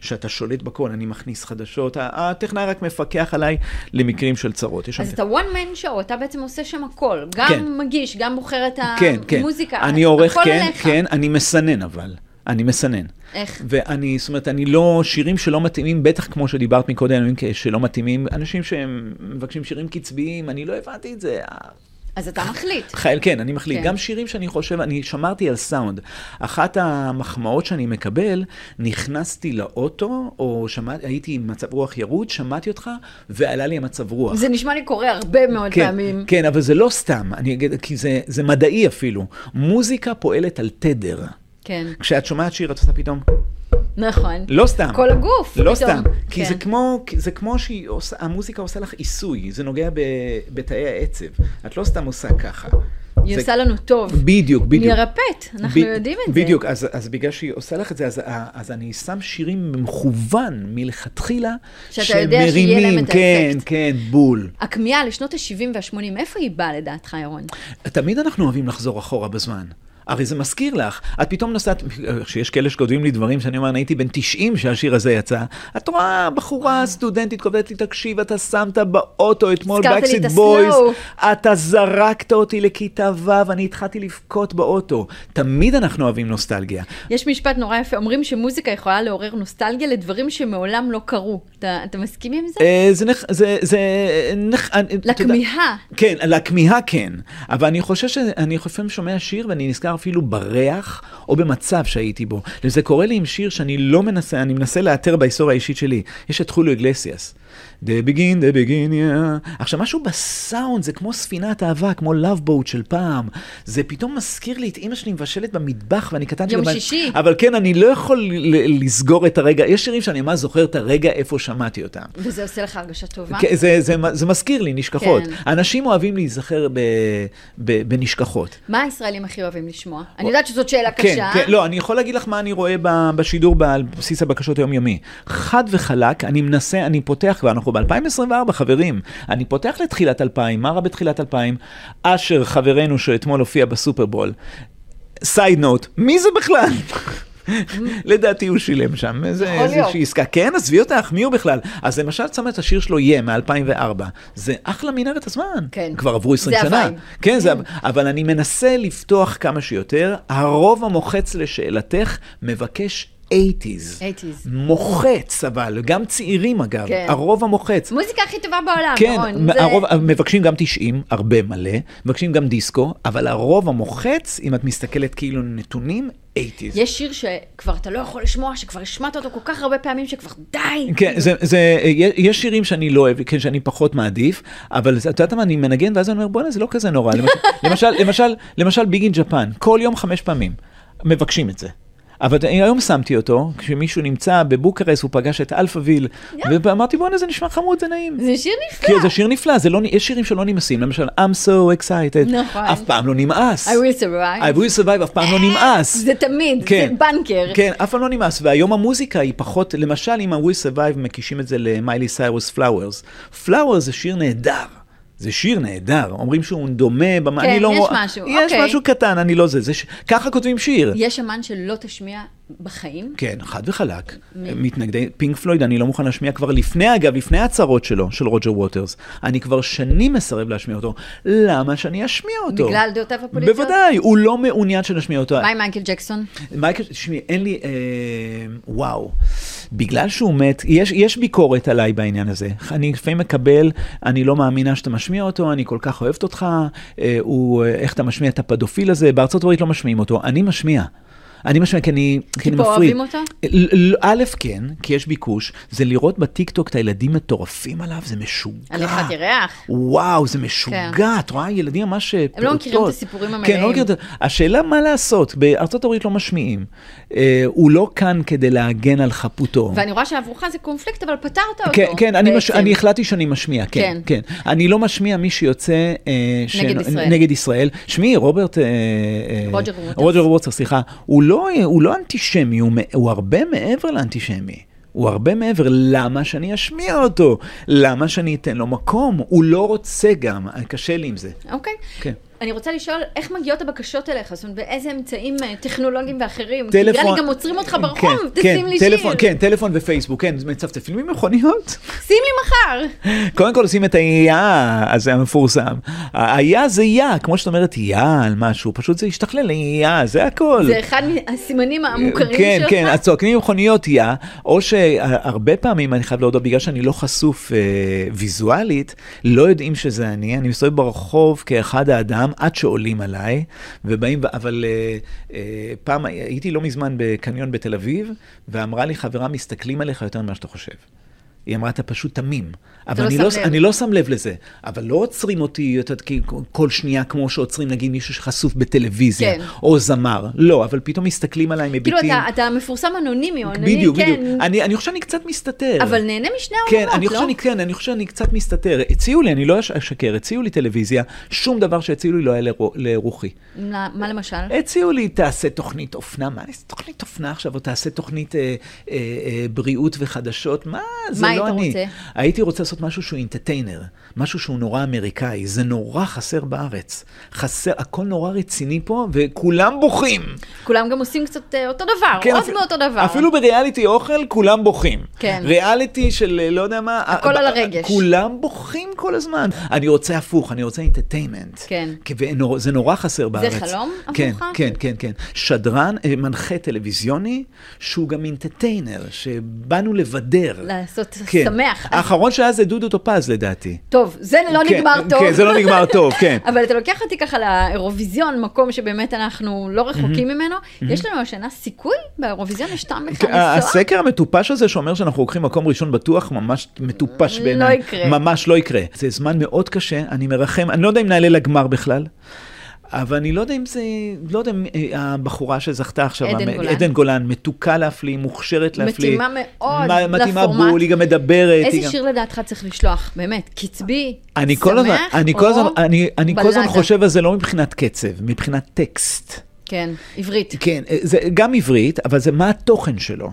[SPEAKER 2] שאתה שולט בכל, אני מכניס חדשות, הטכנאי רק מפקח עליי למקרים של צרות.
[SPEAKER 1] אז אתה one man show, אתה בעצם עושה שם הכל. גם
[SPEAKER 2] כן.
[SPEAKER 1] מגיש, גם בוחר את
[SPEAKER 2] כן, כן.
[SPEAKER 1] המוזיקה.
[SPEAKER 2] אני עורך, כן,
[SPEAKER 1] עליך.
[SPEAKER 2] כן, אני מסנן אבל. אני מסנן.
[SPEAKER 1] איך?
[SPEAKER 2] ואני, זאת אומרת, אני לא, שירים שלא מתאימים, בטח כמו שדיברת מקודם, שלא מתאימים, אנשים שהם מבקשים שירים קצביים, אני לא הבנתי את זה.
[SPEAKER 1] אז אתה מחליט.
[SPEAKER 2] חייל, כן, אני מחליט.
[SPEAKER 1] כן.
[SPEAKER 2] גם שירים שאני חושב, אני שמרתי על סאונד. אחת המחמאות שאני מקבל, נכנסתי לאוטו, או שמע, הייתי עם מצב רוח ירוד, שמעתי אותך, ועלה לי המצב רוח.
[SPEAKER 1] זה נשמע לי קורה הרבה מאוד
[SPEAKER 2] כן,
[SPEAKER 1] פעמים.
[SPEAKER 2] כן, אבל זה לא סתם, אני אגיד, כי זה, זה מדעי אפילו. מוזיקה פועלת על תדר.
[SPEAKER 1] כן,
[SPEAKER 2] כשאת שומעת שיר, את עושה פתאום,
[SPEAKER 1] נכון.
[SPEAKER 2] לא סתם.
[SPEAKER 1] כל הגוף.
[SPEAKER 2] לא
[SPEAKER 1] פתאום.
[SPEAKER 2] סתם. כי
[SPEAKER 1] כן.
[SPEAKER 2] זה כמו, זה כמו שהמוזיקה עושה לך עיסוי, זה נוגע ב, בתאי העצב. את לא סתם עושה ככה.
[SPEAKER 1] היא
[SPEAKER 2] זה-
[SPEAKER 1] עושה לנו טוב.
[SPEAKER 2] בדיוק, בדיוק.
[SPEAKER 1] מרפאת, אנחנו
[SPEAKER 2] ב-
[SPEAKER 1] יודעים את זה.
[SPEAKER 2] בדיוק, אז, אז בגלל שהיא עושה לך את זה, אז, אז אני שם שירים במכוון מלכתחילה,
[SPEAKER 1] שאתה יודע שיהיה להם את
[SPEAKER 2] כן,
[SPEAKER 1] האפקט.
[SPEAKER 2] כן, בול.
[SPEAKER 1] הכמיהה לשנות ה-70 וה-80, איפה היא באה לדעתך, ירון?
[SPEAKER 2] תמיד אנחנו אוהבים לחזור אחורה בזמן. הרי זה מזכיר לך, את פתאום נוסעת, שיש כאלה שכותבים לי דברים שאני אומר, אני הייתי בן 90 שהשיר הזה יצא, את רואה בחורה סטודנטית כותבת לי, תקשיב, אתה שמת באוטו אתמול בקסיט
[SPEAKER 1] את
[SPEAKER 2] בויז,
[SPEAKER 1] הסלואו."
[SPEAKER 2] אתה זרקת אותי לכיתה ו', אני התחלתי לבכות באוטו. תמיד אנחנו אוהבים נוסטלגיה.
[SPEAKER 1] יש משפט נורא יפה, אומרים שמוזיקה יכולה לעורר נוסטלגיה לדברים שמעולם לא קרו. אתה, אתה מסכים עם זה?
[SPEAKER 2] אה, זה נח... זה... זה נח... אה,
[SPEAKER 1] לכמיהה.
[SPEAKER 2] כן, לכמיהה כן. אבל אני חושב שאני לפעמים שומע שיר ואני נזכר אפילו בריח או במצב שהייתי בו. וזה קורה לי עם שיר שאני לא מנסה, אני מנסה לאתר בהיסטוריה האישית שלי. יש את חוליו אגלסיאס. The begin, the begin, yeah. עכשיו, משהו בסאונד, זה כמו ספינת אהבה, כמו love boat של פעם. זה פתאום מזכיר לי את אימא שלי מבשלת במטבח, ואני קטן
[SPEAKER 1] יום שישי.
[SPEAKER 2] אבל כן, אני לא יכול לסגור את הרגע. יש שירים שאני ממש זוכר את הרגע איפה שמעתי אותם.
[SPEAKER 1] וזה עושה לך הרגשה טובה?
[SPEAKER 2] כן, זה, זה, זה מזכיר לי נשכחות.
[SPEAKER 1] כן.
[SPEAKER 2] אנשים אוהבים להיזכר ב, ב, בנשכחות.
[SPEAKER 1] מה הישראלים הכי אוהבים לשמוע? אני יודעת שזאת שאלה
[SPEAKER 2] כן,
[SPEAKER 1] קשה.
[SPEAKER 2] כן, לא, אני יכול להגיד לך מה אני רואה בשידור על בסיס הבקשות היומיומי. חד וחלק, אני מנסה, אני פותח כבר, אנחנו ב-2024, חברים. אני פותח לתחילת 2000, מה רע בתחילת 2000? אשר, חברנו שאתמול הופיע בסופרבול. side note, מי זה בכלל? לדעתי הוא שילם שם, זה
[SPEAKER 1] יכול להיות.
[SPEAKER 2] איזושהי עסקה. כן, עזבי אותך, מי הוא בכלל? אז למשל, שמה את השיר שלו, יהיה, מ-2004. זה אחלה מנהרת הזמן.
[SPEAKER 1] כן.
[SPEAKER 2] כבר עברו 20
[SPEAKER 1] זה
[SPEAKER 2] שנה.
[SPEAKER 1] ה vibe.
[SPEAKER 2] כן, זה,
[SPEAKER 1] כן.
[SPEAKER 2] אבל אני מנסה לפתוח כמה שיותר. הרוב המוחץ לשאלתך מבקש 80's.
[SPEAKER 1] 80's.
[SPEAKER 2] מוחץ, אבל, גם צעירים אגב.
[SPEAKER 1] כן.
[SPEAKER 2] הרוב המוחץ.
[SPEAKER 1] מוזיקה הכי טובה בעולם,
[SPEAKER 2] כן,
[SPEAKER 1] ירון. זה-
[SPEAKER 2] הרוב, מבקשים גם 90, הרבה מלא, מבקשים גם דיסקו, אבל הרוב המוחץ, אם את מסתכלת כאילו נתונים, 80's.
[SPEAKER 1] יש שיר שכבר אתה לא יכול לשמוע, שכבר השמעת אותו כל כך הרבה פעמים, שכבר די.
[SPEAKER 2] כן, זה, זה, יש שירים שאני לא אוהב, כן, שאני פחות מעדיף, אבל את יודעת מה, אני מנגן ואז אני אומר, בוא'נה, זה לא כזה נורא. למשל, למשל, למשל, למשל Big in Japan, כל יום חמש פעמים, מבקשים את זה. אבל היום שמתי אותו, כשמישהו נמצא בבוקרסט, הוא פגש את אלפאוויל, ואמרתי, בוא'נה, זה נשמע חמוד, זה נעים.
[SPEAKER 1] זה שיר נפלא.
[SPEAKER 2] כי זה שיר נפלא, זה לא, יש שירים שלא נמאסים, למשל, I'm so excited,
[SPEAKER 1] נכון.
[SPEAKER 2] אף פעם לא נמאס.
[SPEAKER 1] I will survive.
[SPEAKER 2] I will survive, אף פעם לא נמאס.
[SPEAKER 1] זה תמיד,
[SPEAKER 2] כן.
[SPEAKER 1] זה בנקר.
[SPEAKER 2] כן, אף פעם לא נמאס. והיום המוזיקה היא פחות, למשל, אם ה-I Will Survive מקישים את זה למיילי סיירוס Flowers. Flowers זה שיר נהדר. זה שיר נהדר, אומרים שהוא דומה, במ...
[SPEAKER 1] כן,
[SPEAKER 2] אני לא...
[SPEAKER 1] יש
[SPEAKER 2] רואה-
[SPEAKER 1] משהו,
[SPEAKER 2] יש
[SPEAKER 1] אוקיי.
[SPEAKER 2] משהו קטן, אני לא זה, זה ש... ככה כותבים שיר.
[SPEAKER 1] יש אמן שלא תשמיע בחיים?
[SPEAKER 2] כן, חד וחלק. מתנגדי פינק פלויד, אני לא מוכן להשמיע כבר לפני, אגב, לפני ההצהרות שלו, של רוג'ר ווטרס. אני כבר שנים מסרב להשמיע אותו. למה שאני אשמיע אותו?
[SPEAKER 1] בגלל דעותיו הפוליטיות?
[SPEAKER 2] בוודאי, הוא לא מעוניין שנשמיע אותו.
[SPEAKER 1] מה עם מייקל ג'קסון?
[SPEAKER 2] מייקל, תשמעי, אין לי, אה, וואו. בגלל שהוא מת, יש, יש ביקורת עליי בעניין הזה. אני לפעמים מקבל, אני לא מאמינה שאתה משמיע אותו, אני כל כך אוהבת אותך, אה, הוא, אה, איך אתה משמיע את הפדופיל הזה, בארצות הברית לא משמיעים אותו, אני משמיע. אני משמע, כי אני, כי אני
[SPEAKER 1] פה
[SPEAKER 2] מפריד.
[SPEAKER 1] אוהבים אותו?
[SPEAKER 2] ל- ל- א', כן, כי יש ביקוש, זה לראות בטיקטוק את הילדים מטורפים עליו, זה משוגע.
[SPEAKER 1] הליכת ירח.
[SPEAKER 2] וואו, זה משוגע, את רואה ילדים ממש
[SPEAKER 1] הם לא מכירים את
[SPEAKER 2] פעוטות.
[SPEAKER 1] הסיפורים
[SPEAKER 2] כן,
[SPEAKER 1] המלאים.
[SPEAKER 2] לא מכירים את ה... השאלה מה לעשות, בארצות הברית לא משמיעים. אה, הוא לא כאן כדי להגן על חפותו.
[SPEAKER 1] ואני רואה שעבורך זה קונפליקט, אבל פתרת אותו.
[SPEAKER 2] כן, כן, אני, מש...
[SPEAKER 1] בעצם.
[SPEAKER 2] אני החלטתי שאני משמיע, כן,
[SPEAKER 1] כן.
[SPEAKER 2] כן. אני לא משמיע מי שיוצא... אה,
[SPEAKER 1] נגד ישראל.
[SPEAKER 2] נגד ישראל. שמעי, רוברט... אה, אה,
[SPEAKER 1] רוג'ר ווטרס,
[SPEAKER 2] סליחה. הוא לא, הוא לא אנטישמי, הוא, הוא הרבה מעבר לאנטישמי. הוא הרבה מעבר, למה שאני אשמיע אותו? למה שאני אתן לו מקום? הוא לא רוצה גם, קשה לי עם זה.
[SPEAKER 1] אוקיי.
[SPEAKER 2] כן.
[SPEAKER 1] אני רוצה לשאול, איך מגיעות הבקשות אליך? זאת אומרת, באיזה אמצעים אה, טכנולוגיים ואחרים?
[SPEAKER 2] טלפון...
[SPEAKER 1] נראה לי גם עוצרים אותך ברחוב,
[SPEAKER 2] כן,
[SPEAKER 1] תשים
[SPEAKER 2] כן,
[SPEAKER 1] לי
[SPEAKER 2] טלפון,
[SPEAKER 1] שיר.
[SPEAKER 2] כן, טלפון ופייסבוק, כן, מצפצפים עם מכוניות.
[SPEAKER 1] שים לי מחר.
[SPEAKER 2] קודם כל עושים את ה"יא" הזה המפורסם. ה"יא" זה "יא", כמו שאת אומרת "יא" על משהו, פשוט זה השתכלל ל"יא", זה הכל.
[SPEAKER 1] זה אחד מהסימנים המוכרים
[SPEAKER 2] כן,
[SPEAKER 1] שלך?
[SPEAKER 2] כן, אז צועקים עם מכוניות יא, או שהרבה פעמים, אני חייב להודות, בגלל שאני לא חשוף אה, ויזואלית, לא יודעים שזה אני, אני מסתובב ברחוב כאחד האדם, עד שעולים עליי, ובאים, אבל אה, אה, פעם הייתי לא מזמן בקניון בתל אביב, ואמרה לי חברה, מסתכלים עליך יותר ממה שאתה חושב. היא אמרה, אתה פשוט תמים. אבל
[SPEAKER 1] לא
[SPEAKER 2] אני, לא. אני לא שם לב לזה. אבל לא עוצרים אותי את כי כל שנייה כמו שעוצרים נגיד מישהו שחשוף בטלוויזיה,
[SPEAKER 1] כן.
[SPEAKER 2] או זמר. לא, אבל פתאום מסתכלים עליי מביטים.
[SPEAKER 1] כאילו, אתה, אתה מפורסם אנונימי או אנונימי,
[SPEAKER 2] בדיוק,
[SPEAKER 1] כן.
[SPEAKER 2] בדיוק. אני, אני חושב שאני קצת מסתתר.
[SPEAKER 1] אבל נהנה משני
[SPEAKER 2] כן,
[SPEAKER 1] העולמות,
[SPEAKER 2] אני
[SPEAKER 1] לא?
[SPEAKER 2] חושב שאני, כן, אני חושב שאני קצת מסתתר. הציעו לי, אני לא אש- אשקר, הציעו לי טלוויזיה, שום דבר שהציעו לי לא היה לרו- לרוחי.
[SPEAKER 1] מה מה למשל?
[SPEAKER 2] הציעו לי, תעשה תוכנית אופנה, מה, איזה תוכנית אופנה עכשיו, או תעשה תוכנית אה, אה, אה, בריאות וחדשות, מה, זה
[SPEAKER 1] מה
[SPEAKER 2] לא
[SPEAKER 1] היית
[SPEAKER 2] אני.
[SPEAKER 1] רוצה?
[SPEAKER 2] הייתי רוצה לעשות משהו שהוא אינטרטיינר, משהו שהוא נורא אמריקאי, זה נורא חסר בארץ. חסר, הכל נורא רציני פה, וכולם בוכים.
[SPEAKER 1] כולם גם עושים קצת אה, אותו דבר,
[SPEAKER 2] כן,
[SPEAKER 1] עוד
[SPEAKER 2] אפ-
[SPEAKER 1] מאותו דבר.
[SPEAKER 2] אפילו בריאליטי אוכל, כולם בוכים.
[SPEAKER 1] כן.
[SPEAKER 2] ריאליטי של אה, לא יודע מה...
[SPEAKER 1] הכל
[SPEAKER 2] ב-
[SPEAKER 1] על הרגש.
[SPEAKER 2] כולם בוכים כל הזמן. אני רוצה הפוך, אני רוצה אינטרטיימנט.
[SPEAKER 1] כן.
[SPEAKER 2] זה נורא חסר בארץ.
[SPEAKER 1] חלום
[SPEAKER 2] כן,
[SPEAKER 1] עבורך?
[SPEAKER 2] כן, כן, כן. שדרן, אה, מנחה טלוויזיוני, שהוא גם אינטרטיינר, שבאנו לבדר.
[SPEAKER 1] לעשות
[SPEAKER 2] כן.
[SPEAKER 1] שמח.
[SPEAKER 2] האחרון שהיה זה דודו טופז לדעתי.
[SPEAKER 1] טוב, זה לא
[SPEAKER 2] כן,
[SPEAKER 1] נגמר טוב.
[SPEAKER 2] כן, זה לא נגמר טוב, כן.
[SPEAKER 1] אבל אתה לוקח אותי ככה לאירוויזיון, מקום שבאמת אנחנו לא רחוקים ממנו. יש לנו השנה סיכוי באירוויזיון? יש טעם לך
[SPEAKER 2] כן,
[SPEAKER 1] לנסוע?
[SPEAKER 2] הסקר המטופש הזה שאומר שאנחנו לוקחים מקום ראשון בטוח, ממש מטופש
[SPEAKER 1] לא
[SPEAKER 2] בעיניי.
[SPEAKER 1] יקרה.
[SPEAKER 2] ממש לא יקרה. זה זמן מאוד קשה, אני מרחם, אני לא יודע אם נעלה לגמר בכלל. אבל אני לא יודע אם זה, לא יודע אם אה, הבחורה שזכתה עכשיו,
[SPEAKER 1] עדן
[SPEAKER 2] המ-
[SPEAKER 1] גולן.
[SPEAKER 2] עדן גולן, מתוקה להפליא, מוכשרת להפליא.
[SPEAKER 1] מתאימה מאוד
[SPEAKER 2] מה- מתאימה
[SPEAKER 1] לפורמט.
[SPEAKER 2] בול, היא גם מדברת.
[SPEAKER 1] איזה
[SPEAKER 2] גם...
[SPEAKER 1] שיר לדעתך צריך לשלוח? באמת, קצבי,
[SPEAKER 2] אני כל הזמן,
[SPEAKER 1] שמח
[SPEAKER 2] אני כל הזמן,
[SPEAKER 1] או
[SPEAKER 2] אני, אני כל הזמן? חושב על זה לא מבחינת קצב, מבחינת טקסט.
[SPEAKER 1] כן, עברית.
[SPEAKER 2] כן, אה, זה גם עברית, אבל זה מה התוכן שלו.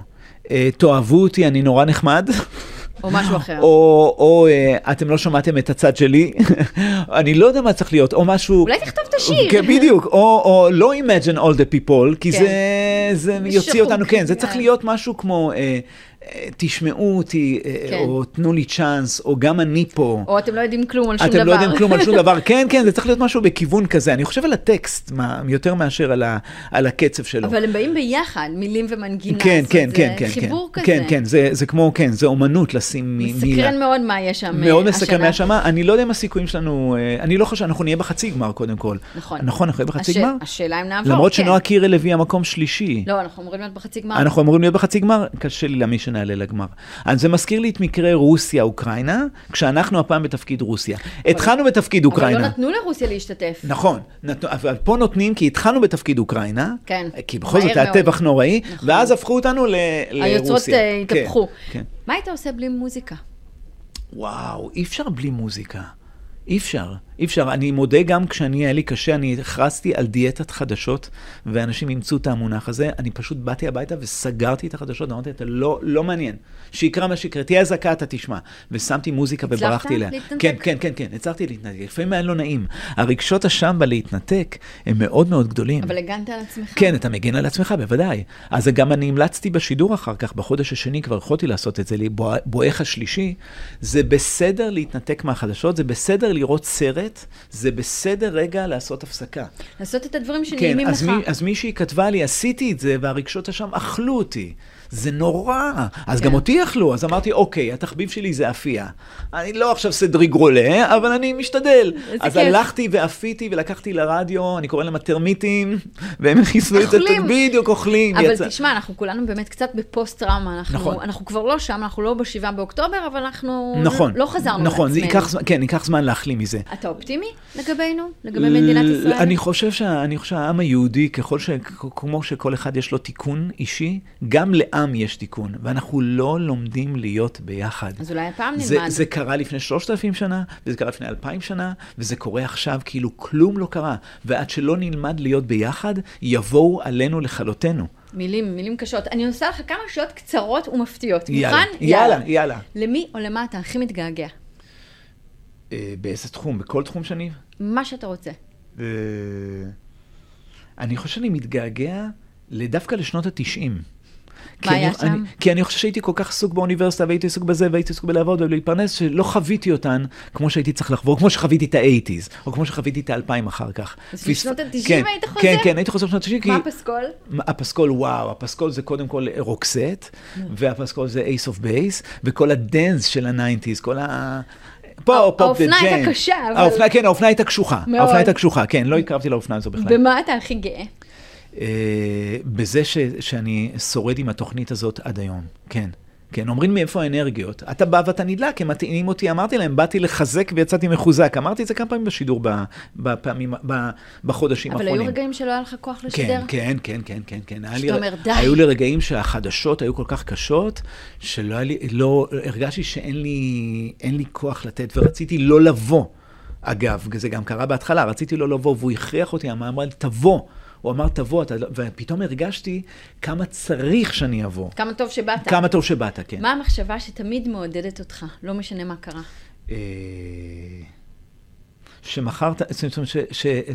[SPEAKER 2] אה, תאהבו אותי, אני נורא נחמד.
[SPEAKER 1] או משהו אחר.
[SPEAKER 2] או, או אה, אתם לא שמעתם את הצד שלי, אני לא יודע מה צריך להיות, או משהו...
[SPEAKER 1] אולי תכתוב את השיר.
[SPEAKER 2] כן, בדיוק, או, או לא imagine all the people, כי
[SPEAKER 1] כן.
[SPEAKER 2] זה, זה יוציא. אותנו, כן, זה צריך
[SPEAKER 1] אה.
[SPEAKER 2] להיות משהו כמו, אה, תשמעו אותי,
[SPEAKER 1] כן.
[SPEAKER 2] או תנו לי צ'אנס, או גם אני פה.
[SPEAKER 1] או אתם לא יודעים כלום על שום דבר.
[SPEAKER 2] אתם לא יודעים כלום על שום דבר. כן, כן, זה צריך להיות משהו בכיוון כזה. אני חושב על הטקסט, מה, יותר מאשר על, ה, על הקצב שלו.
[SPEAKER 1] אבל הם באים ביחד, מילים ומנגינה.
[SPEAKER 2] כן, כן, כן,
[SPEAKER 1] זה
[SPEAKER 2] כן,
[SPEAKER 1] חיבור
[SPEAKER 2] כן,
[SPEAKER 1] כזה.
[SPEAKER 2] כן, כן, זה, זה כמו, כן, זה אומנות לשים מ- מילה.
[SPEAKER 1] מסקרן מאוד מה יש שם
[SPEAKER 2] מאוד
[SPEAKER 1] אה,
[SPEAKER 2] מסקרן
[SPEAKER 1] השנה.
[SPEAKER 2] מהשמה, אני לא יודע אם הסיכויים שלנו, אה, אני לא חושב, אנחנו נהיה בחצי גמר קודם כל.
[SPEAKER 1] נכון.
[SPEAKER 2] נכון, אנחנו נהיה בחצי
[SPEAKER 1] הש-
[SPEAKER 2] גמר?
[SPEAKER 1] השאלה אם נעבור,
[SPEAKER 2] למרות
[SPEAKER 1] כן.
[SPEAKER 2] שנועה קירל הביאה מקום שלישי.
[SPEAKER 1] לא, אנחנו אמורים להיות בחצי גמר.
[SPEAKER 2] אנחנו אמורים להיות בחצי גמר, קשה לי להאמין שנעלה לגמר. אז זה מזכיר לי את מקרה רוסיה-אוקראינה, כשאנחנו הפעם בתפקיד רוסיה. התחלנו בתפקיד
[SPEAKER 1] אבל
[SPEAKER 2] אוקראינה.
[SPEAKER 1] לא נתנו לרוסיה להשתתף.
[SPEAKER 2] נכון, נת... אבל פה נותנים, כי התחלנו בתפקיד אוקראינה,
[SPEAKER 1] כן,
[SPEAKER 2] כי בכל זאת היה. טבח נוראי,
[SPEAKER 1] נכון.
[SPEAKER 2] ואז הפכו אותנו ל...
[SPEAKER 1] היוצרות
[SPEAKER 2] לרוסיה.
[SPEAKER 1] אה, התהפכו.
[SPEAKER 2] כן, כן.
[SPEAKER 1] מה היית עושה בלי מוזיקה?
[SPEAKER 2] וואו, אי אפשר בלי מוזיקה. אי אפשר, אי אפשר. אני מודה גם כשאני, היה לי קשה, אני הכרזתי על דיאטת חדשות, ואנשים אימצו את המונח הזה. אני פשוט באתי הביתה וסגרתי את החדשות, ואמרתי, אתה לא, לא מעניין. שיקרא מה שיקרא, תהיה אזעקה, אתה תשמע. ושמתי מוזיקה
[SPEAKER 1] הצלחת
[SPEAKER 2] וברחתי אליה.
[SPEAKER 1] להתנתק?
[SPEAKER 2] כן, כן, כן, כן, הצלחתי להתנתק. לפעמים היה לא נעים. הרגשות אשם בלהתנתק הם מאוד מאוד גדולים.
[SPEAKER 1] אבל הגנת על עצמך.
[SPEAKER 2] כן, אתה מגן על עצמך, בוודאי. אז גם אני המלצתי בשידור אחר כך, בחודש השני כבר יכולתי לעשות את זה, לי, בוא- בואך השלישי. זה בסדר להתנתק מהחדשות, זה בסדר לראות סרט אחרת, זה בסדר רגע לעשות הפסקה.
[SPEAKER 1] לעשות את הדברים שנעימים
[SPEAKER 2] כן,
[SPEAKER 1] לך.
[SPEAKER 2] אז, מי, אז מישהי כתבה לי, עשיתי את זה, והרגשות שם אכלו אותי. זה נורא. אז
[SPEAKER 1] כן.
[SPEAKER 2] גם אותי אכלו, אז אמרתי, אוקיי, התחביב שלי זה אפייה. אני לא עכשיו סדרי גרולה, אבל אני משתדל. אז
[SPEAKER 1] כיף.
[SPEAKER 2] הלכתי ואפיתי ולקחתי לרדיו, אני קורא להם הטרמיטים, והם חיסלו את זה. בדיוק אוכלים.
[SPEAKER 1] אבל
[SPEAKER 2] יצא-
[SPEAKER 1] תשמע, אנחנו כולנו באמת קצת בפוסט-טראומה. אנחנו,
[SPEAKER 2] נכון.
[SPEAKER 1] אנחנו כבר לא שם, אנחנו לא בשבעה באוקטובר, אבל אנחנו
[SPEAKER 2] נכון,
[SPEAKER 1] לא חזרנו
[SPEAKER 2] נכון,
[SPEAKER 1] לעצמנו.
[SPEAKER 2] זמן- כן, ייקח זמן להחלים מזה.
[SPEAKER 1] אתה אופטימי לגבינו? לגבי מדינת ישראל?
[SPEAKER 2] אני חושב, שה, אני חושב שהעם היהודי, ככל ש... כמו שכל אחד יש לו תיקון אישי, גם לעם יש תיקון, ואנחנו לא לומדים להיות ביחד.
[SPEAKER 1] אז אולי הפעם
[SPEAKER 2] זה,
[SPEAKER 1] נלמד.
[SPEAKER 2] זה קרה לפני שלושת אלפים שנה, וזה קרה לפני אלפיים שנה, וזה קורה עכשיו כאילו כלום לא קרה. ועד שלא נלמד להיות ביחד, יבואו עלינו לכלותנו.
[SPEAKER 1] מילים, מילים קשות. אני עושה לך כמה שאלות קצרות ומפתיעות.
[SPEAKER 2] יאללה,
[SPEAKER 1] מוכן?
[SPEAKER 2] יאללה, יאללה.
[SPEAKER 1] למי או למה אתה הכי מתגעגע?
[SPEAKER 2] אה, באיזה תחום? בכל תחום שאני...
[SPEAKER 1] מה שאתה רוצה.
[SPEAKER 2] אה, אני חושב שאני מתגעגע דווקא לשנות התשעים. כי
[SPEAKER 1] מה היה
[SPEAKER 2] אני,
[SPEAKER 1] שם?
[SPEAKER 2] אני, כי אני חושב שהייתי כל כך עסוק באוניברסיטה, והייתי עסוק בזה, והייתי עסוק בלעבוד ולהתפרנס, שלא חוויתי אותן כמו שהייתי צריך לחבור, כמו שחוויתי את ה eighties, או כמו שחוויתי את האלפיים אחר כך.
[SPEAKER 1] אז בשנות ה-90
[SPEAKER 2] כן,
[SPEAKER 1] היית חוזר?
[SPEAKER 2] כן, כן, הייתי חוזר בשנות ה-90, כי...
[SPEAKER 1] מה הפסקול?
[SPEAKER 2] הפסקול, וואו, הפסקול זה קודם כל רוקסט, והפסקול זה Ace of Base, וכל ה dance של ה nineties, כל ה... פופ, Pump Up the Jam.
[SPEAKER 1] האופנה הייתה קשה, אבל-
[SPEAKER 2] האופנה, כן, האופנה הייתה קשוחה.
[SPEAKER 1] מאוד.
[SPEAKER 2] האופנה הייתה קשוחה, כן, לא התקרבתי לאופנה הזו בכלל.
[SPEAKER 1] במה אתה הכי גאה?
[SPEAKER 2] אה, בזה ש, שאני שורד עם התוכנית הזאת עד היום, כן. כן, אומרים מאיפה האנרגיות. אתה בא ואתה נדלק, הם מטעינים אותי, אמרתי להם, באתי לחזק ויצאתי מחוזק. אמרתי את זה כמה פעמים בשידור בפעמים, בחודשים
[SPEAKER 1] אבל
[SPEAKER 2] האחרונים.
[SPEAKER 1] היו רגעים שלא היה לך כוח לשדר?
[SPEAKER 2] כן, כן, כן, כן, כן, כן.
[SPEAKER 1] שאתה אומר, די.
[SPEAKER 2] היו לי רגעים שהחדשות היו כל כך קשות, שלא היה לי, לא, הרגשתי שאין לי, אין לי כוח לתת, ורציתי לא לבוא. אגב, זה גם קרה בהתחלה, רציתי לא לבוא, והוא הכריח אותי, אמר לי, תבוא. הוא אמר, תבוא, אתה, לא-" ופתאום הרגשתי כמה צריך שאני אבוא.
[SPEAKER 1] כמה טוב שבאת.
[SPEAKER 2] כמה טוב שבאת, כן.
[SPEAKER 1] מה המחשבה שתמיד מעודדת אותך, לא משנה מה קרה?
[SPEAKER 2] שמחר, זאת אומרת,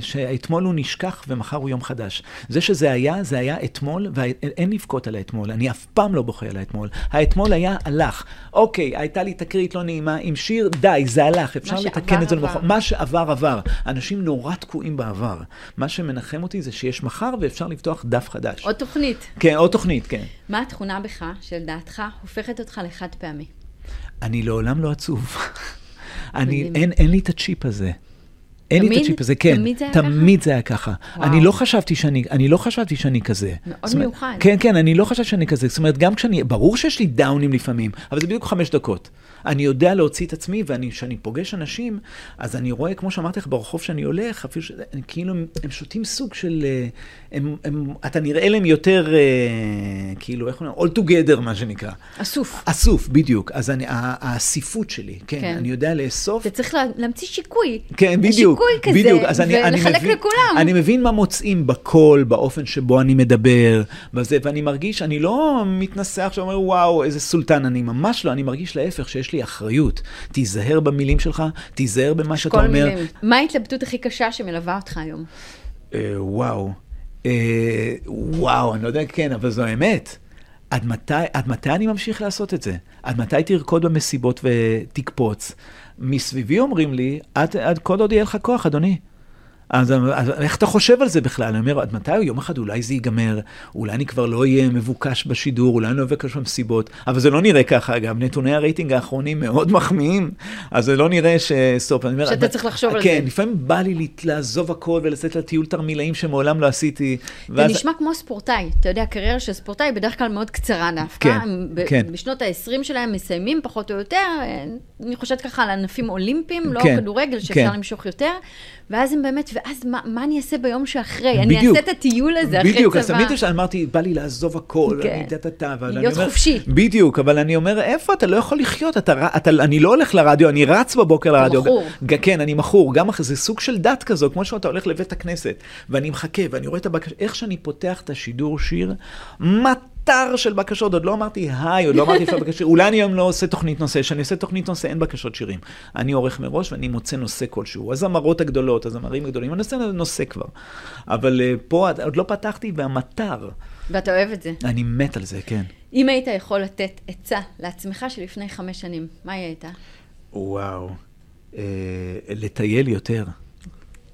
[SPEAKER 2] שאתמול הוא נשכח ומחר הוא יום חדש. זה שזה היה, זה היה אתמול, ואין לבכות על האתמול, אני אף פעם לא בוכה על האתמול. האתמול היה, הלך. אוקיי, הייתה לי תקרית לא נעימה עם שיר, די, זה הלך, אפשר לתקן את זה. למחר. מה שעבר, עבר. אנשים נורא תקועים בעבר. מה שמנחם אותי זה שיש מחר ואפשר לפתוח דף חדש.
[SPEAKER 1] עוד תוכנית.
[SPEAKER 2] כן, עוד תוכנית, כן.
[SPEAKER 1] מה התכונה בך, שלדעתך הופכת אותך לחד פעמי?
[SPEAKER 2] אני לעולם לא עצוב. אני. אין, אין לי את הצ'יפ הזה. אין לי את
[SPEAKER 1] תמיד?
[SPEAKER 2] הצ'יפ הזה, כן.
[SPEAKER 1] תמיד זה היה
[SPEAKER 2] תמיד זה היה ככה.
[SPEAKER 1] וואו.
[SPEAKER 2] אני לא חשבתי שאני, אני לא חשבתי שאני כזה.
[SPEAKER 1] מאוד
[SPEAKER 2] אומרת,
[SPEAKER 1] מיוחד.
[SPEAKER 2] כן, כן, אני לא חשבתי שאני כזה. זאת אומרת, גם כשאני, ברור שיש לי דאונים לפעמים, אבל זה בדיוק חמש דקות. אני יודע להוציא את עצמי, וכשאני פוגש אנשים, אז אני רואה, כמו שאמרתי לך, ברחוב שאני הולך, אפילו ש... כאילו, הם, הם שותים סוג של... אה, הם, הם, אתה נראה להם יותר, אה, כאילו, איך אומרים? all together, מה שנקרא.
[SPEAKER 1] אסוף.
[SPEAKER 2] אסוף, בדיוק. אז אני, האסיפות שלי, כן,
[SPEAKER 1] כן.
[SPEAKER 2] אני יודע לאסוף.
[SPEAKER 1] אתה צריך לה- להמציא שיקוי.
[SPEAKER 2] כן, בדיוק.
[SPEAKER 1] שיקוי כזה,
[SPEAKER 2] בדיוק. אז אני, אני
[SPEAKER 1] ולחלק
[SPEAKER 2] מבין,
[SPEAKER 1] לכולם.
[SPEAKER 2] אני מבין מה מוצאים בקול, באופן שבו אני מדבר, בזה, ואני מרגיש, אני לא מתנשא עכשיו, אומר, וואו, איזה סולטן, אני ממש לא, אני מרגיש להפך, שיש לי אחריות. תיזהר במילים שלך, תיזהר במה שאתה
[SPEAKER 1] כל
[SPEAKER 2] אומר.
[SPEAKER 1] מילים. מה ההתלבטות הכי קשה שמלווה אותך היום?
[SPEAKER 2] אה, וואו, אה, וואו, אני לא יודע, כן, אבל זו האמת. עד מתי, עד מתי אני ממשיך לעשות את זה? עד מתי תרקוד במסיבות ותקפוץ? מסביבי אומרים לי, עד, עד כל עוד יהיה לך כוח, אדוני. אז, אז איך אתה חושב על זה בכלל? אני אומר, עד מתי יום אחד אולי זה ייגמר, אולי אני כבר לא אהיה מבוקש בשידור, אולי אני לא אבקש במסיבות, אבל זה לא נראה ככה, אגב, נתוני הרייטינג האחרונים מאוד מחמיאים, אז זה לא נראה. אני אומר,
[SPEAKER 1] שאתה
[SPEAKER 2] עד-
[SPEAKER 1] צריך לחשוב על
[SPEAKER 2] כן,
[SPEAKER 1] זה.
[SPEAKER 2] לפעמים בא לי לעזוב הכל ולצאת לטיול תרמילאים שמעולם לא עשיתי.
[SPEAKER 1] זה
[SPEAKER 2] ואז-
[SPEAKER 1] נשמע כמו ספורטאי. אתה יודע, קריירה של ספורטאי בדרך כלל מאוד קצרה דווקא.
[SPEAKER 2] כן,
[SPEAKER 1] ב-
[SPEAKER 2] כן.
[SPEAKER 1] בשנות ה-20 שלהם מסיימים פחות או יותר, אני חושבת ככה על ענפים אולימפיים, לא
[SPEAKER 2] כן,
[SPEAKER 1] כדורגל שאפשר
[SPEAKER 2] כן.
[SPEAKER 1] למשוך יותר. ואז הם באמת, ואז מה, מה אני אעשה ביום שאחרי? אני
[SPEAKER 2] בדיוק.
[SPEAKER 1] אעשה את הטיול הזה אחרי צבא.
[SPEAKER 2] בדיוק, אז תמיד אמרתי, בא לי לעזוב הכל,
[SPEAKER 1] כן.
[SPEAKER 2] אני טה-טה-טה, אבל אני
[SPEAKER 1] להיות
[SPEAKER 2] אומר-
[SPEAKER 1] חופשי.
[SPEAKER 2] בדיוק, אבל אני אומר, איפה אתה לא יכול לחיות? אתה, אתה, אני לא הולך לרדיו, אני רץ בבוקר לרדיו.
[SPEAKER 1] מכור.
[SPEAKER 2] כן, אני מכור, גם אחרי, זה סוג של דת כזו, כמו שאתה הולך לבית הכנסת, ואני מחכה, ואני רואה את הבקשה, איך שאני פותח את השידור שיר, מטר של בקשות, עוד לא אמרתי היי, עוד לא אמרתי איפה בקשות, אולי אני היום לא עושה תוכנית נושא, כשאני עושה תוכנית נושא אין בקשות שירים. אני עורך מראש ואני מוצא נושא כלשהו. הזמרות הגדולות, הזמרים הגדולים, אני עושה נושא כבר. אבל אה, פה עוד לא פתחתי, והמטר,
[SPEAKER 1] ואתה אוהב את זה.
[SPEAKER 2] אני מת על זה, כן.
[SPEAKER 1] אם היית יכול לתת עצה לעצמך שלפני חמש שנים, מה היא הייתה?
[SPEAKER 2] וואו. אה, לטייל יותר.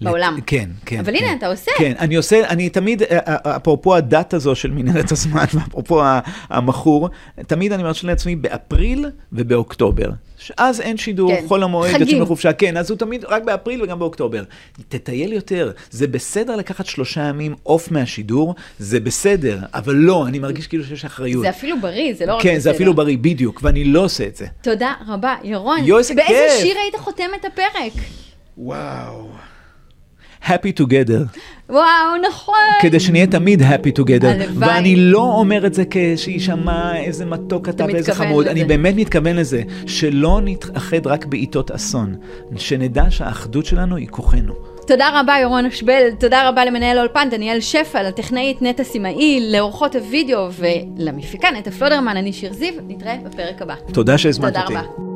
[SPEAKER 1] בעולם.
[SPEAKER 2] כן, כן.
[SPEAKER 1] אבל
[SPEAKER 2] כן.
[SPEAKER 1] הנה, אתה עושה.
[SPEAKER 2] כן, אני עושה, אני תמיד, אה, אה, אפרופו הדת הזו של מנהרת הזמן, ואפרופו המכור, תמיד אני מרשה לעצמי באפריל ובאוקטובר. אז אין שידור,
[SPEAKER 1] כן.
[SPEAKER 2] חול המועד,
[SPEAKER 1] חגים.
[SPEAKER 2] יוצאים לחופשה, כן, אז הוא תמיד רק באפריל וגם באוקטובר. תטייל יותר, זה בסדר לקחת שלושה ימים off מהשידור, זה בסדר, אבל לא, אני מרגיש כאילו שיש אחריות.
[SPEAKER 1] זה אפילו בריא, זה לא רק
[SPEAKER 2] כן,
[SPEAKER 1] בסדר.
[SPEAKER 2] זה אפילו בריא, בדיוק, ואני לא עושה את זה.
[SPEAKER 1] תודה רבה, ירון.
[SPEAKER 2] יואו, איזה
[SPEAKER 1] באיזה
[SPEAKER 2] כיף.
[SPEAKER 1] שיר היית חותם את הפרק?
[SPEAKER 2] וואו. Happy together,
[SPEAKER 1] וואו, נכון.
[SPEAKER 2] כדי שנהיה תמיד happy together.
[SPEAKER 1] הלוואי.
[SPEAKER 2] ואני לא אומר את זה כשיישמע איזה מתוק אתה ואיזה חמוד,
[SPEAKER 1] לזה.
[SPEAKER 2] אני באמת מתכוון לזה, שלא נתאחד רק בעיתות אסון, שנדע שהאחדות שלנו היא כוחנו.
[SPEAKER 1] תודה רבה, ירון אשבל, תודה רבה למנהל האולפן, דניאל שפע, לטכנאית נטע סימאי, לאורחות הוידאו ולמפיקה נטע פלודרמן, אני שיר זיו, נתראה בפרק הבא.
[SPEAKER 2] תודה שהזמנת
[SPEAKER 1] תודה
[SPEAKER 2] אותי.
[SPEAKER 1] רבה.